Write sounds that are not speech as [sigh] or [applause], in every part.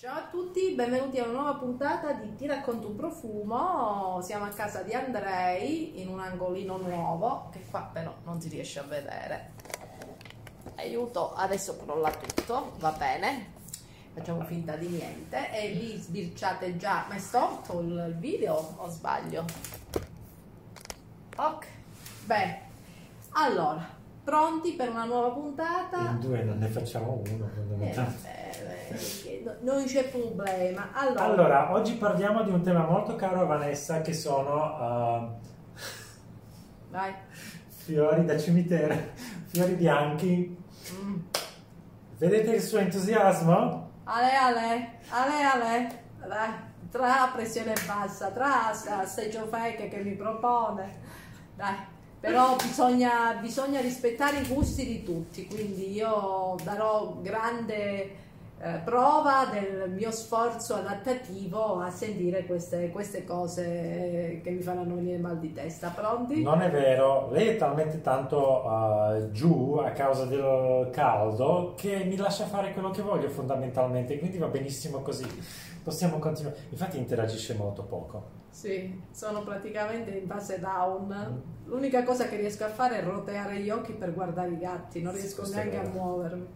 Ciao a tutti, benvenuti a una nuova puntata di Ti racconto un profumo. Siamo a casa di Andrei in un angolino nuovo che qua però non si riesce a vedere. Aiuto, adesso crolla tutto, va bene. Facciamo finta di niente e lì sbirciate già. Ma è storto il video o sbaglio? Ok, bene. Allora, pronti per una nuova puntata? In due non ne facciamo uno Eh, eh, non c'è problema. Allora, Allora, oggi parliamo di un tema molto caro a Vanessa che sono vai. uh, fiori da cimitero, fiori bianchi. Mm. Vedete il suo entusiasmo? Ale, ale, ale, ale, dai, tra pressione bassa, tra sta fake che mi propone, dai, però bisogna, bisogna rispettare i gusti di tutti, quindi io darò grande eh, prova del mio sforzo adattativo a sentire queste, queste cose che mi faranno venire mal di testa, pronti? Non è vero, lei è talmente tanto uh, giù a causa del caldo che mi lascia fare quello che voglio fondamentalmente, quindi va benissimo così. Possiamo continuare. Infatti interagisce molto poco. Sì, sono praticamente in fase down. L'unica cosa che riesco a fare è roteare gli occhi per guardare i gatti, non riesco è neanche a muovermi.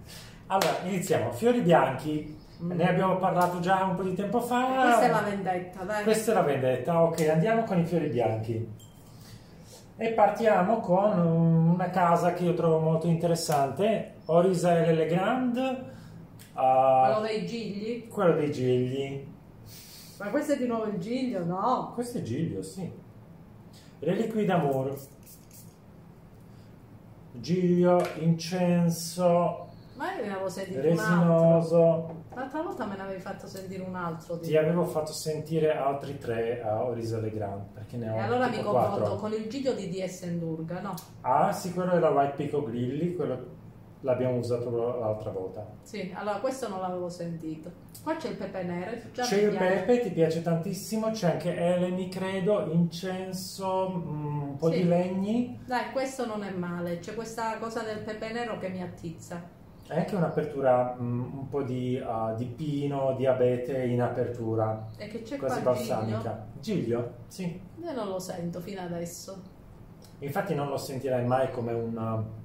Allora, iniziamo. Fiori bianchi, Mm. ne abbiamo parlato già un po' di tempo fa. Questa è la vendetta, dai. Questa è la vendetta, ok, andiamo con i fiori bianchi. E partiamo con una casa che io trovo molto interessante, Orisa e Legrand, Quello dei gigli? quello dei gigli. Ma questo è di nuovo il giglio? No. Questo è Giglio, sì. Reliqui d'amore. Giglio, incenso, Ma io ne avevo sentito resinoso. L'altra volta me ne avevi fatto sentire un altro. Ti avevo fatto sentire altri tre a Orisa Legrand, perché ne ho E allora mi confronto con il giglio di DS Endurga, no? Ah, sì, quello era White Peacock Lily, quello l'abbiamo usato l'altra volta. Sì, allora questo non l'avevo sentito. Qua c'è il pepe nero. C'è il pepe, ti piace tantissimo, c'è anche Eleni, credo, incenso, mm, un po' Sì. di legni, Dai, questo non è male. C'è questa cosa del pepe nero che mi attizza. e anche un'apertura, mm, un po' di, ah, di pino, di abete in apertura, E che c'è quasi qua giglio? balsamica. Giglio? Sì. Io non lo sento fino adesso. Infatti non lo sentirai mai come un uh,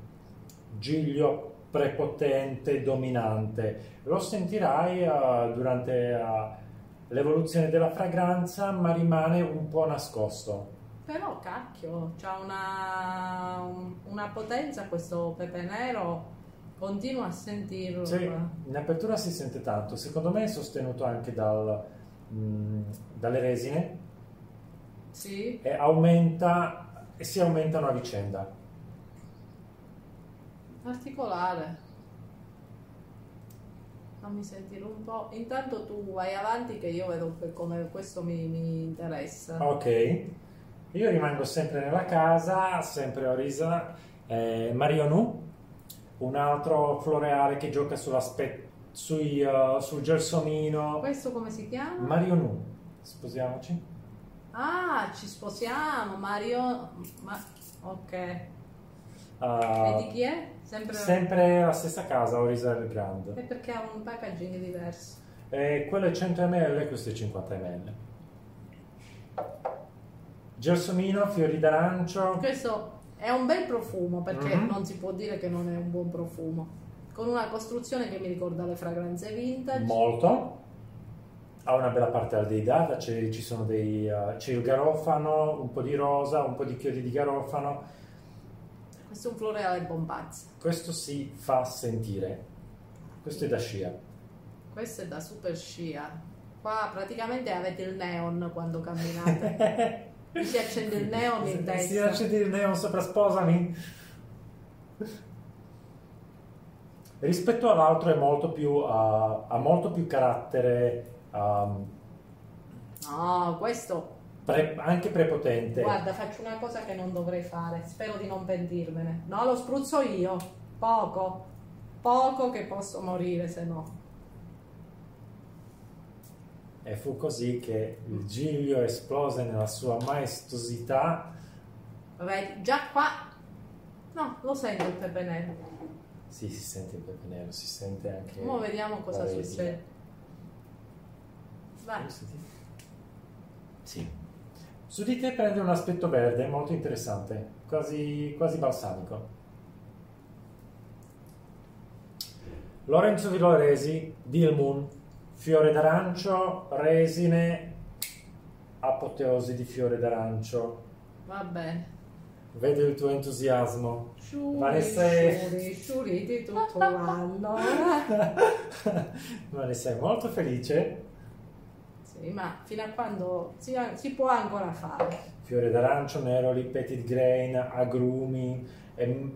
giglio prepotente, dominante. Lo sentirai uh, durante uh, l'evoluzione della fragranza, ma rimane un po' nascosto. Però cacchio, c'ha una, un- una potenza questo pepe nero, continuo a sentirlo. Sì, in apertura si sente tanto. Secondo me è sostenuto anche dal, mm, dalle resine Sì, e aumenta e si aumentano a vicenda. Particolare. Fammi sentire un po'. Intanto tu vai avanti che io vedo come questo mi, mi interessa. Ok, io rimango sempre nella casa, sempre Orisa, eh, Mario Nu, un altro floreale che gioca sull'aspe- sui, uh, sul gelsomino. Questo come si chiama? Mario Nu, sposiamoci. ah, ci sposiamo, Mario. Ma, ok. Uh, E di chi è? Sempre... sempre la stessa casa, Orisa il Grand. È perché ha un packaging diverso. Eh, quello è 100 ml, questo è 50 ml. Gelsomino, fiori d'arancio. Questo è un bel profumo perché Mhm. non si può dire che non è un buon profumo. Con una costruzione che mi ricorda le fragranze vintage. Molto. Ha una bella parte aldeidata, c'è, ci sono dei, uh, c'è il garofano, un po' di rosa, un po' di chiodi di garofano. Questo è un floreale bombazzo. Questo si fa sentire. Questo è da scia. Questo è da super scia. Qua praticamente avete il neon quando camminate. Mi [laughs] si accende il neon in Si testa. accende il neon sopra sposami. Rispetto all'altro è molto più, uh, ha molto più carattere, um, No, questo. Pre- anche prepotente. Guarda, faccio una cosa che non dovrei fare. Spero di non pentirmene. No, lo spruzzo io. Poco. Poco che posso morire se no. E fu così che il Giglio esplose nella sua maestosità. Vabbè, già qua. No, lo sento il pepe nero. Sì, si sente il pepe nero, si sente anche... Ora vediamo cosa succede. Vai. Sì. Su di te prende un aspetto verde molto interessante, quasi, quasi balsamico. Lorenzo Villoresi, Dilmun, fiore d'arancio, resine, apoteosi di fiore d'arancio. Va bene. Vedo il tuo entusiasmo. Sciuri, Vanessa è- sciuri, sciuri di tutto l'anno. Ma ne sei molto felice? Sì, ma fino a quando si, si può ancora fare. Fiore d'arancio, neroli, petit grain, agrumi. e-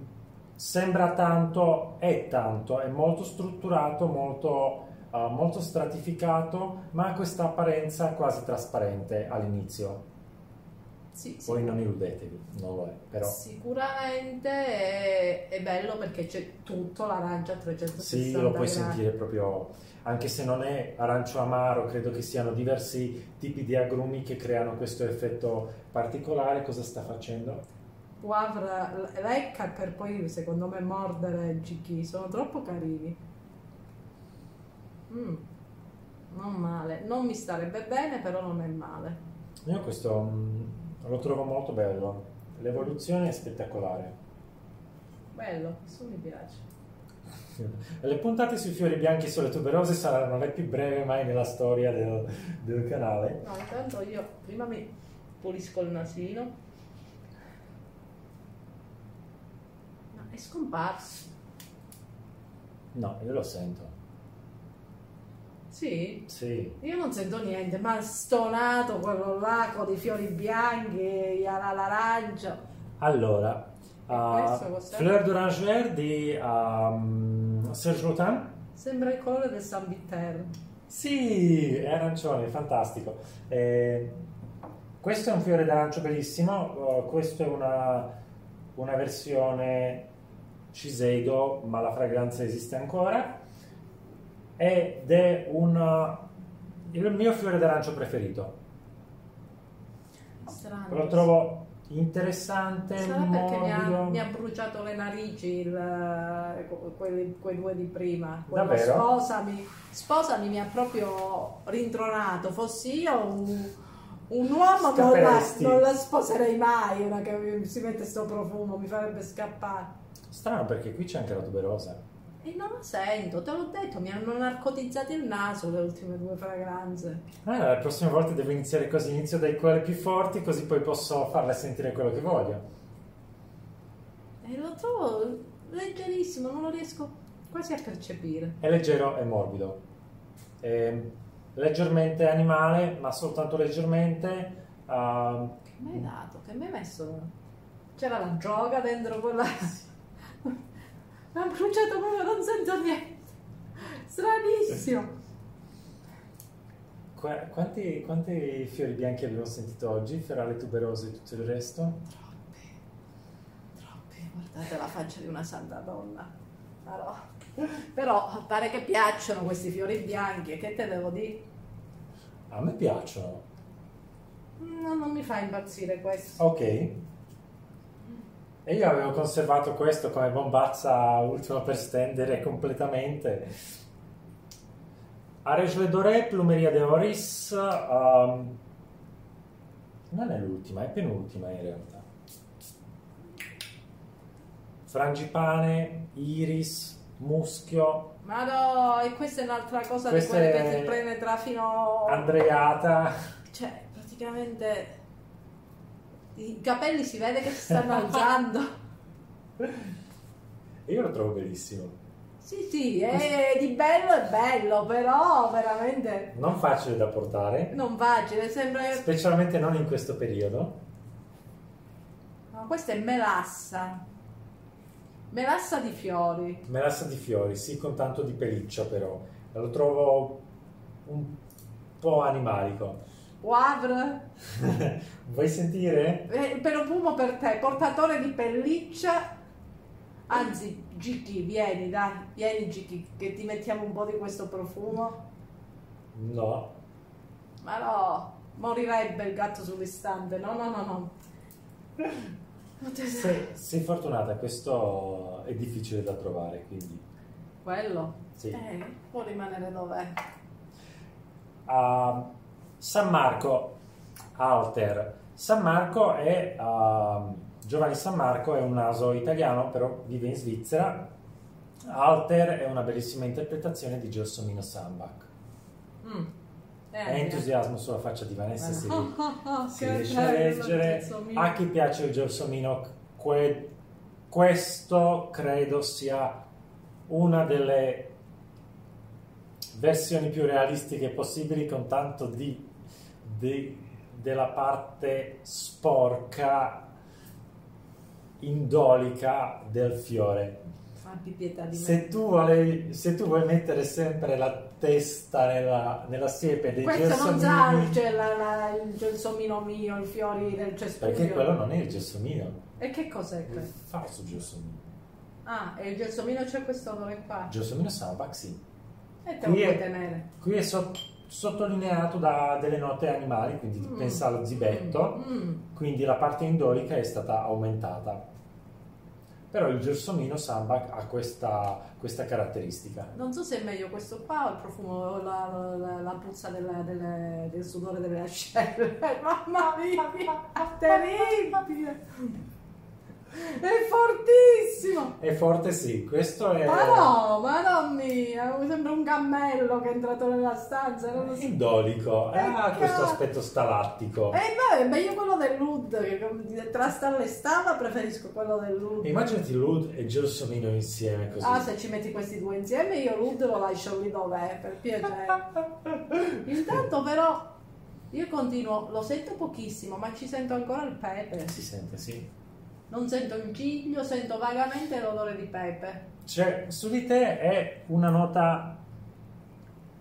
sembra tanto, è tanto, è molto strutturato, molto, eh, molto stratificato, ma ha questa apparenza quasi trasparente all'inizio. Sì, sì. Poi non illudetevi, non lo è, però. Sicuramente è, è bello perché c'è tutto l'arancia a 360 Sì, lo puoi gradi. sentire proprio, anche se non è arancio amaro, credo che siano diversi tipi di agrumi che creano questo effetto particolare. Cosa sta facendo? Poivre, lecca per poi secondo me mordere il gicchi, sono troppo carini. Mm, non male, non mi starebbe bene, però non è male. Io questo mm, lo trovo molto bello, l'evoluzione è spettacolare. Bello, questo mi piace. [laughs] Le puntate sui fiori bianchi sulle tuberose saranno le più brevi mai nella storia del, del canale. No, intanto io prima mi pulisco il nasino. No, è scomparso. No, io lo sento. Sì? Sì, Io non sento niente, ma è stonato quello là con i fiori bianchi, la- l'arancio. allora, uh? Fleur d'Oranger di um, Serge Lutin. Sembra il colore del San Bitter. Sì, è arancione, fantastico. Eh, questo è un fiore d'arancio bellissimo, uh, questo è una, una versione Shiseido, ma la fragranza esiste ancora, ed è un, il mio fiore d'arancio preferito. Strano. Lo trovo interessante, Sarà perché mi ha, mi ha bruciato le narici il- quelli- quei due di prima. Quello Davvero? Sposami, sposami mi ha proprio rintronato. Fossi io un, un uomo non la, Scapperesti. non la sposerei mai, una che mi- si mette sto profumo, mi farebbe scappare. Strano perché qui c'è anche la tuberosa. E non la sento, te l'ho detto, mi hanno narcotizzato il naso le ultime due fragranze. Ah, la prossima volta devo iniziare così, inizio dai quelli più forti così poi posso farle sentire quello che voglio. E lo trovo leggerissimo, non lo riesco quasi a percepire. È leggero e morbido. È leggermente animale, ma soltanto leggermente. ah, Che mi hai dato? Che mi hai messo? C'era la droga dentro quella. Mi ha bruciato proprio, non sento niente. Stranissimo. qua- quanti, quanti fiori bianchi abbiamo sentito oggi? Fra le tuberose e tutto il resto? Troppi. Troppi. Guardate la faccia di una santa donna. No. Però pare che piacciono questi fiori bianchi. Che te devo dire? A me piacciono. No, non mi fa impazzire questo. Ok. E io avevo conservato questo come bombazza ultima per stendere completamente. Arège Le Doré, Plumeria de Oris. um, non è l'ultima, è penultima in realtà. Frangipane, Iris, Muschio, Ma no, e questa è un'altra cosa di quelle è- che ti penetra fino... Andreata. Cioè, praticamente i capelli si vede che si stanno alzando. E io lo trovo bellissimo. Sì, sì, è di bello è bello, però veramente Non facile da portare, non facile, sembra... specialmente non in questo periodo. No, questa è melassa. Melassa di fiori. Melassa di fiori, sì, con tanto di pelliccia però. Lo trovo un po' animalico. Poivre. [laughs] Vuoi sentire? Eh, profumo per te, portatore di pelliccia. Anzi, Giki, vieni, dai, vieni Giki, che ti mettiamo un po' di questo profumo. No. Ma no, morirebbe il gatto sull'istante. No, no, no, no. [laughs] Sei, sei fortunata, questo è difficile da trovare, quindi Quello? sì. Eh, può rimanere dov'è. Ah, San Marco, Alter. San Marco è, uh, Giovanni San Marco è un naso italiano, però vive in Svizzera. Alter è una bellissima interpretazione di Gelsomino Sambach. Mm. Eh, È entusiasmo sulla faccia di Vanessa, si, [laughs] Oh, si riesce a leggere. A chi piace il Gelsomino, que- questo credo sia una delle versioni più realistiche possibili con tanto di, di- della parte sporca indolica del fiore se tu, vuole- se tu vuoi mettere sempre la testa nella, nella siepe dei Questo non sa gelsomini cioè, la- la- il gelsomino mio, i fiori del cespuglio. perché quello non è il gelsomino E che cos'è è il questo? falso gelsomino Ah, e il gelsomino c'è questo odore qua. il gelsomino Sambac sì E te lo Qui è- puoi tenere. qui è so- sottolineato da delle note animali quindi Mm. pensa allo zibetto Mm, quindi la parte indolica è stata aumentata però il gelsomino Sambac ha questa, questa caratteristica Non so se è meglio questo qua o il profumo, o la, la, la puzza delle- delle- del sudore delle ascelle. [laughs] Mamma mia, [laughs] terribile! È fortissimo! è forte sì questo è Ma no, madonna mia, sembra un cammello che è entrato nella stanza. Non lo so. indolico Eh, ha questo cazzo. aspetto stalattico E beh, è meglio quello dell'Ud, che come- tra stalle e stalla preferisco quello dell'Ud. Immaginati Lud e Gelsomino insieme così. Ah, se ci metti questi due insieme io Lud lo lascio lì dov'è, per piacere. [laughs] Intanto però io continuo, lo sento pochissimo, ma ci sento ancora il pepe. Si sente, sì. Non sento il giglio, sento vagamente l'odore di pepe. Cioè, su di te è una nota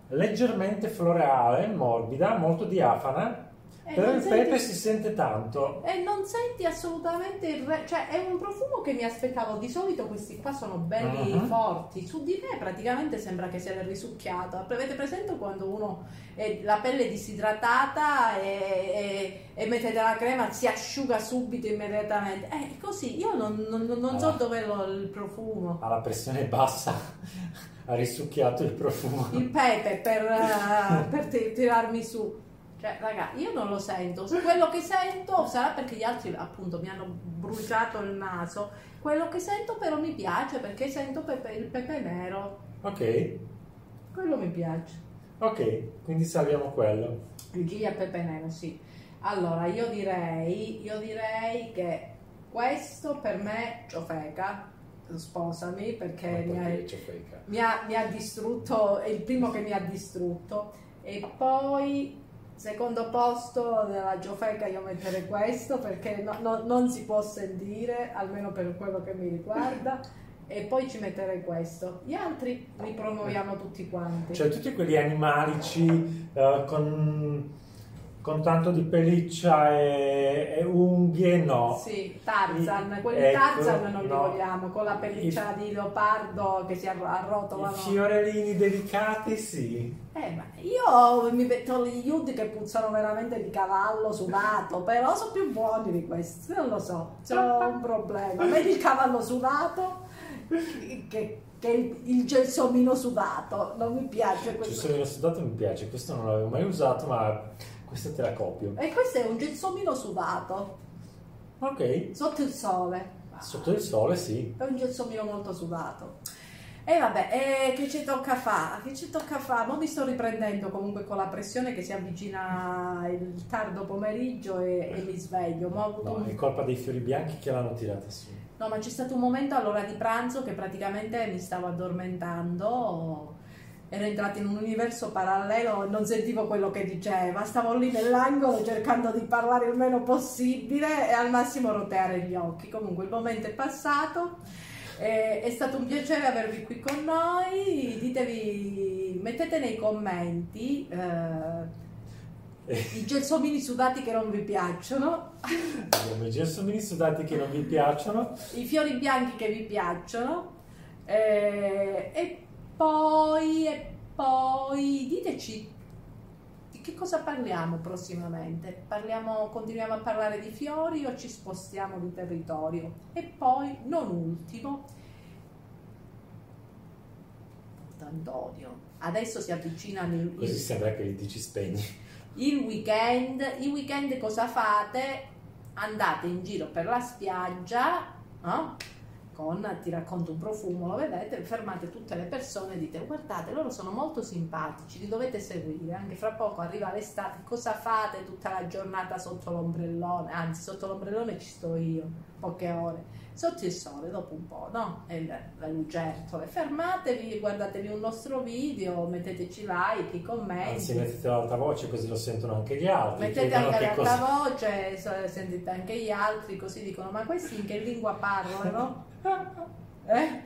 leggermente floreale, morbida, molto diafana, però non il senti- pepe si sente tanto. E non senti assolutamente il re... cioè è un profumo che mi aspettavo, di solito questi qua sono belli Mhm. forti, su di me praticamente sembra che sia risucchiato, avete presente quando uno è la pelle disidratata e, e, e mettete la crema si asciuga subito immediatamente, è così, io non, non- non so Ah. dove lo, il profumo. Ha la pressione bassa, [laughs] ha risucchiato il profumo. Il pepe per, eh, per ti- tirarmi su. Cioè, raga, io non lo sento. Quello che sento sarà perché gli altri appunto mi hanno bruciato il naso. Quello che sento però mi piace perché sento pepe- il pepe nero. Ok, Quello mi piace. ok, quindi salviamo quello. Il Giglia pepe nero, sì. Allora, io direi, io direi che questo per me, ciofeca, sposami perché mi perché c'è fake? mi ha, mi ha distrutto, è il primo che mi ha distrutto. E poi, secondo posto della Giofeca, io metterei questo perché no- no- non si può sentire, almeno per quello che mi riguarda. E poi ci metterei questo. Gli altri li promuoviamo tutti quanti. Cioè tutti quegli animalici eh, con, con tanto di pelliccia e, e unghie, no. Sì, Tarzan, I- quelli ecco, Tarzan non li no. vogliamo, con la pelliccia di leopardo che si arro- I fiorellini delicati, sì. Eh, ma io mi metto gli iudi che puzzano veramente di cavallo sudato, però sono più buoni di questi, non lo so, c'è un problema. Meglio il cavallo sudato che, che il, il gelsomino sudato, non mi piace questo. sono sudato mi piace, questo non l'avevo mai usato, ma questo te la copio. E questo è un gelsomino sudato, Ok, sotto il sole. sotto il sole, sì. È un gelsomino molto sudato. E vabbè, e che ci tocca fare? Che ci tocca fare? Ma mi sto riprendendo comunque con la pressione che si avvicina il tardo pomeriggio e, e mi sveglio. Ma ho avuto No, un- è colpa dei fiori bianchi che l'hanno tirata su. No, ma c'è stato un momento all'ora di pranzo che praticamente mi stavo addormentando. Ero entrata in un universo parallelo e non sentivo quello che diceva. Stavo lì nell'angolo cercando di parlare il meno possibile e al massimo roteare gli occhi. Comunque il momento è passato. Eh, è stato un piacere avervi qui con noi. Ditevi, mettete nei commenti eh, i gelsomini sudati che non vi piacciono. Abbiamo i gelsomini sudati che non vi piacciono. i fiori bianchi che vi piacciono eh, e poi e poi diteci di che cosa parliamo prossimamente parliamo, continuiamo a parlare di fiori o ci spostiamo di territorio e poi non ultimo Antonio adesso si avvicinano i, Così sembra che li ti ci spegni. il weekend, il weekend cosa fate? Andate in giro per la spiaggia, no? Con ti racconto un profumo, lo vedete, fermate tutte le persone e dite guardate, loro sono molto simpatici, li dovete seguire, anche fra poco arriva l'estate, cosa fate tutta la giornata sotto l'ombrellone? Anzi, sotto l'ombrellone ci sto io, poche ore. Sotto il sole, dopo un po', no? E le lucertole. Fermatevi, guardatevi un nostro video, metteteci like, i commenti. Anzi, mettete l'alta voce così lo sentono anche gli altri. Mettete anche l'alta voce, sentite anche gli altri, così dicono, ma questi in che lingua parlano? [laughs] Eh?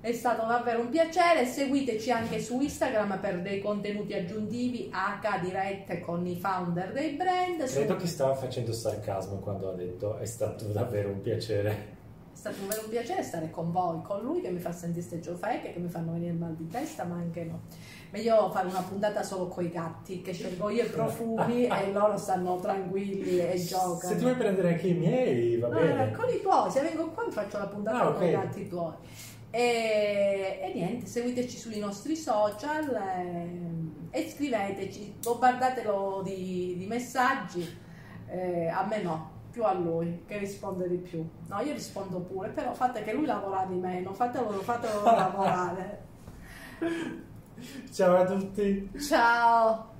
È stato davvero un piacere, seguiteci anche su Instagram per dei contenuti aggiuntivi H dirette con i founder dei brand. Credo su... che stava facendo sarcasmo quando ha detto è stato davvero un piacere. È stato un vero piacere stare con voi, con lui che mi fa sentire queste giofeche che mi fanno venire mal di testa, ma anche no. Meglio fare una puntata solo con i gatti, che scelgo io i profumi [laughs] e loro stanno tranquilli e giocano. Se tu vuoi prendere anche i miei, va no, bene. Con i tuoi, se vengo qua mi faccio la puntata ah, okay. con i gatti tuoi. E, e, niente, seguiteci sui nostri social e, e scriveteci, bombardatelo di, di messaggi. Eh, a me no, più a lui che risponde di più. No, io rispondo pure, però fate che lui lavora di meno, fatelo, fatelo [laughs] lavorare. Ciao a tutti. Ciao.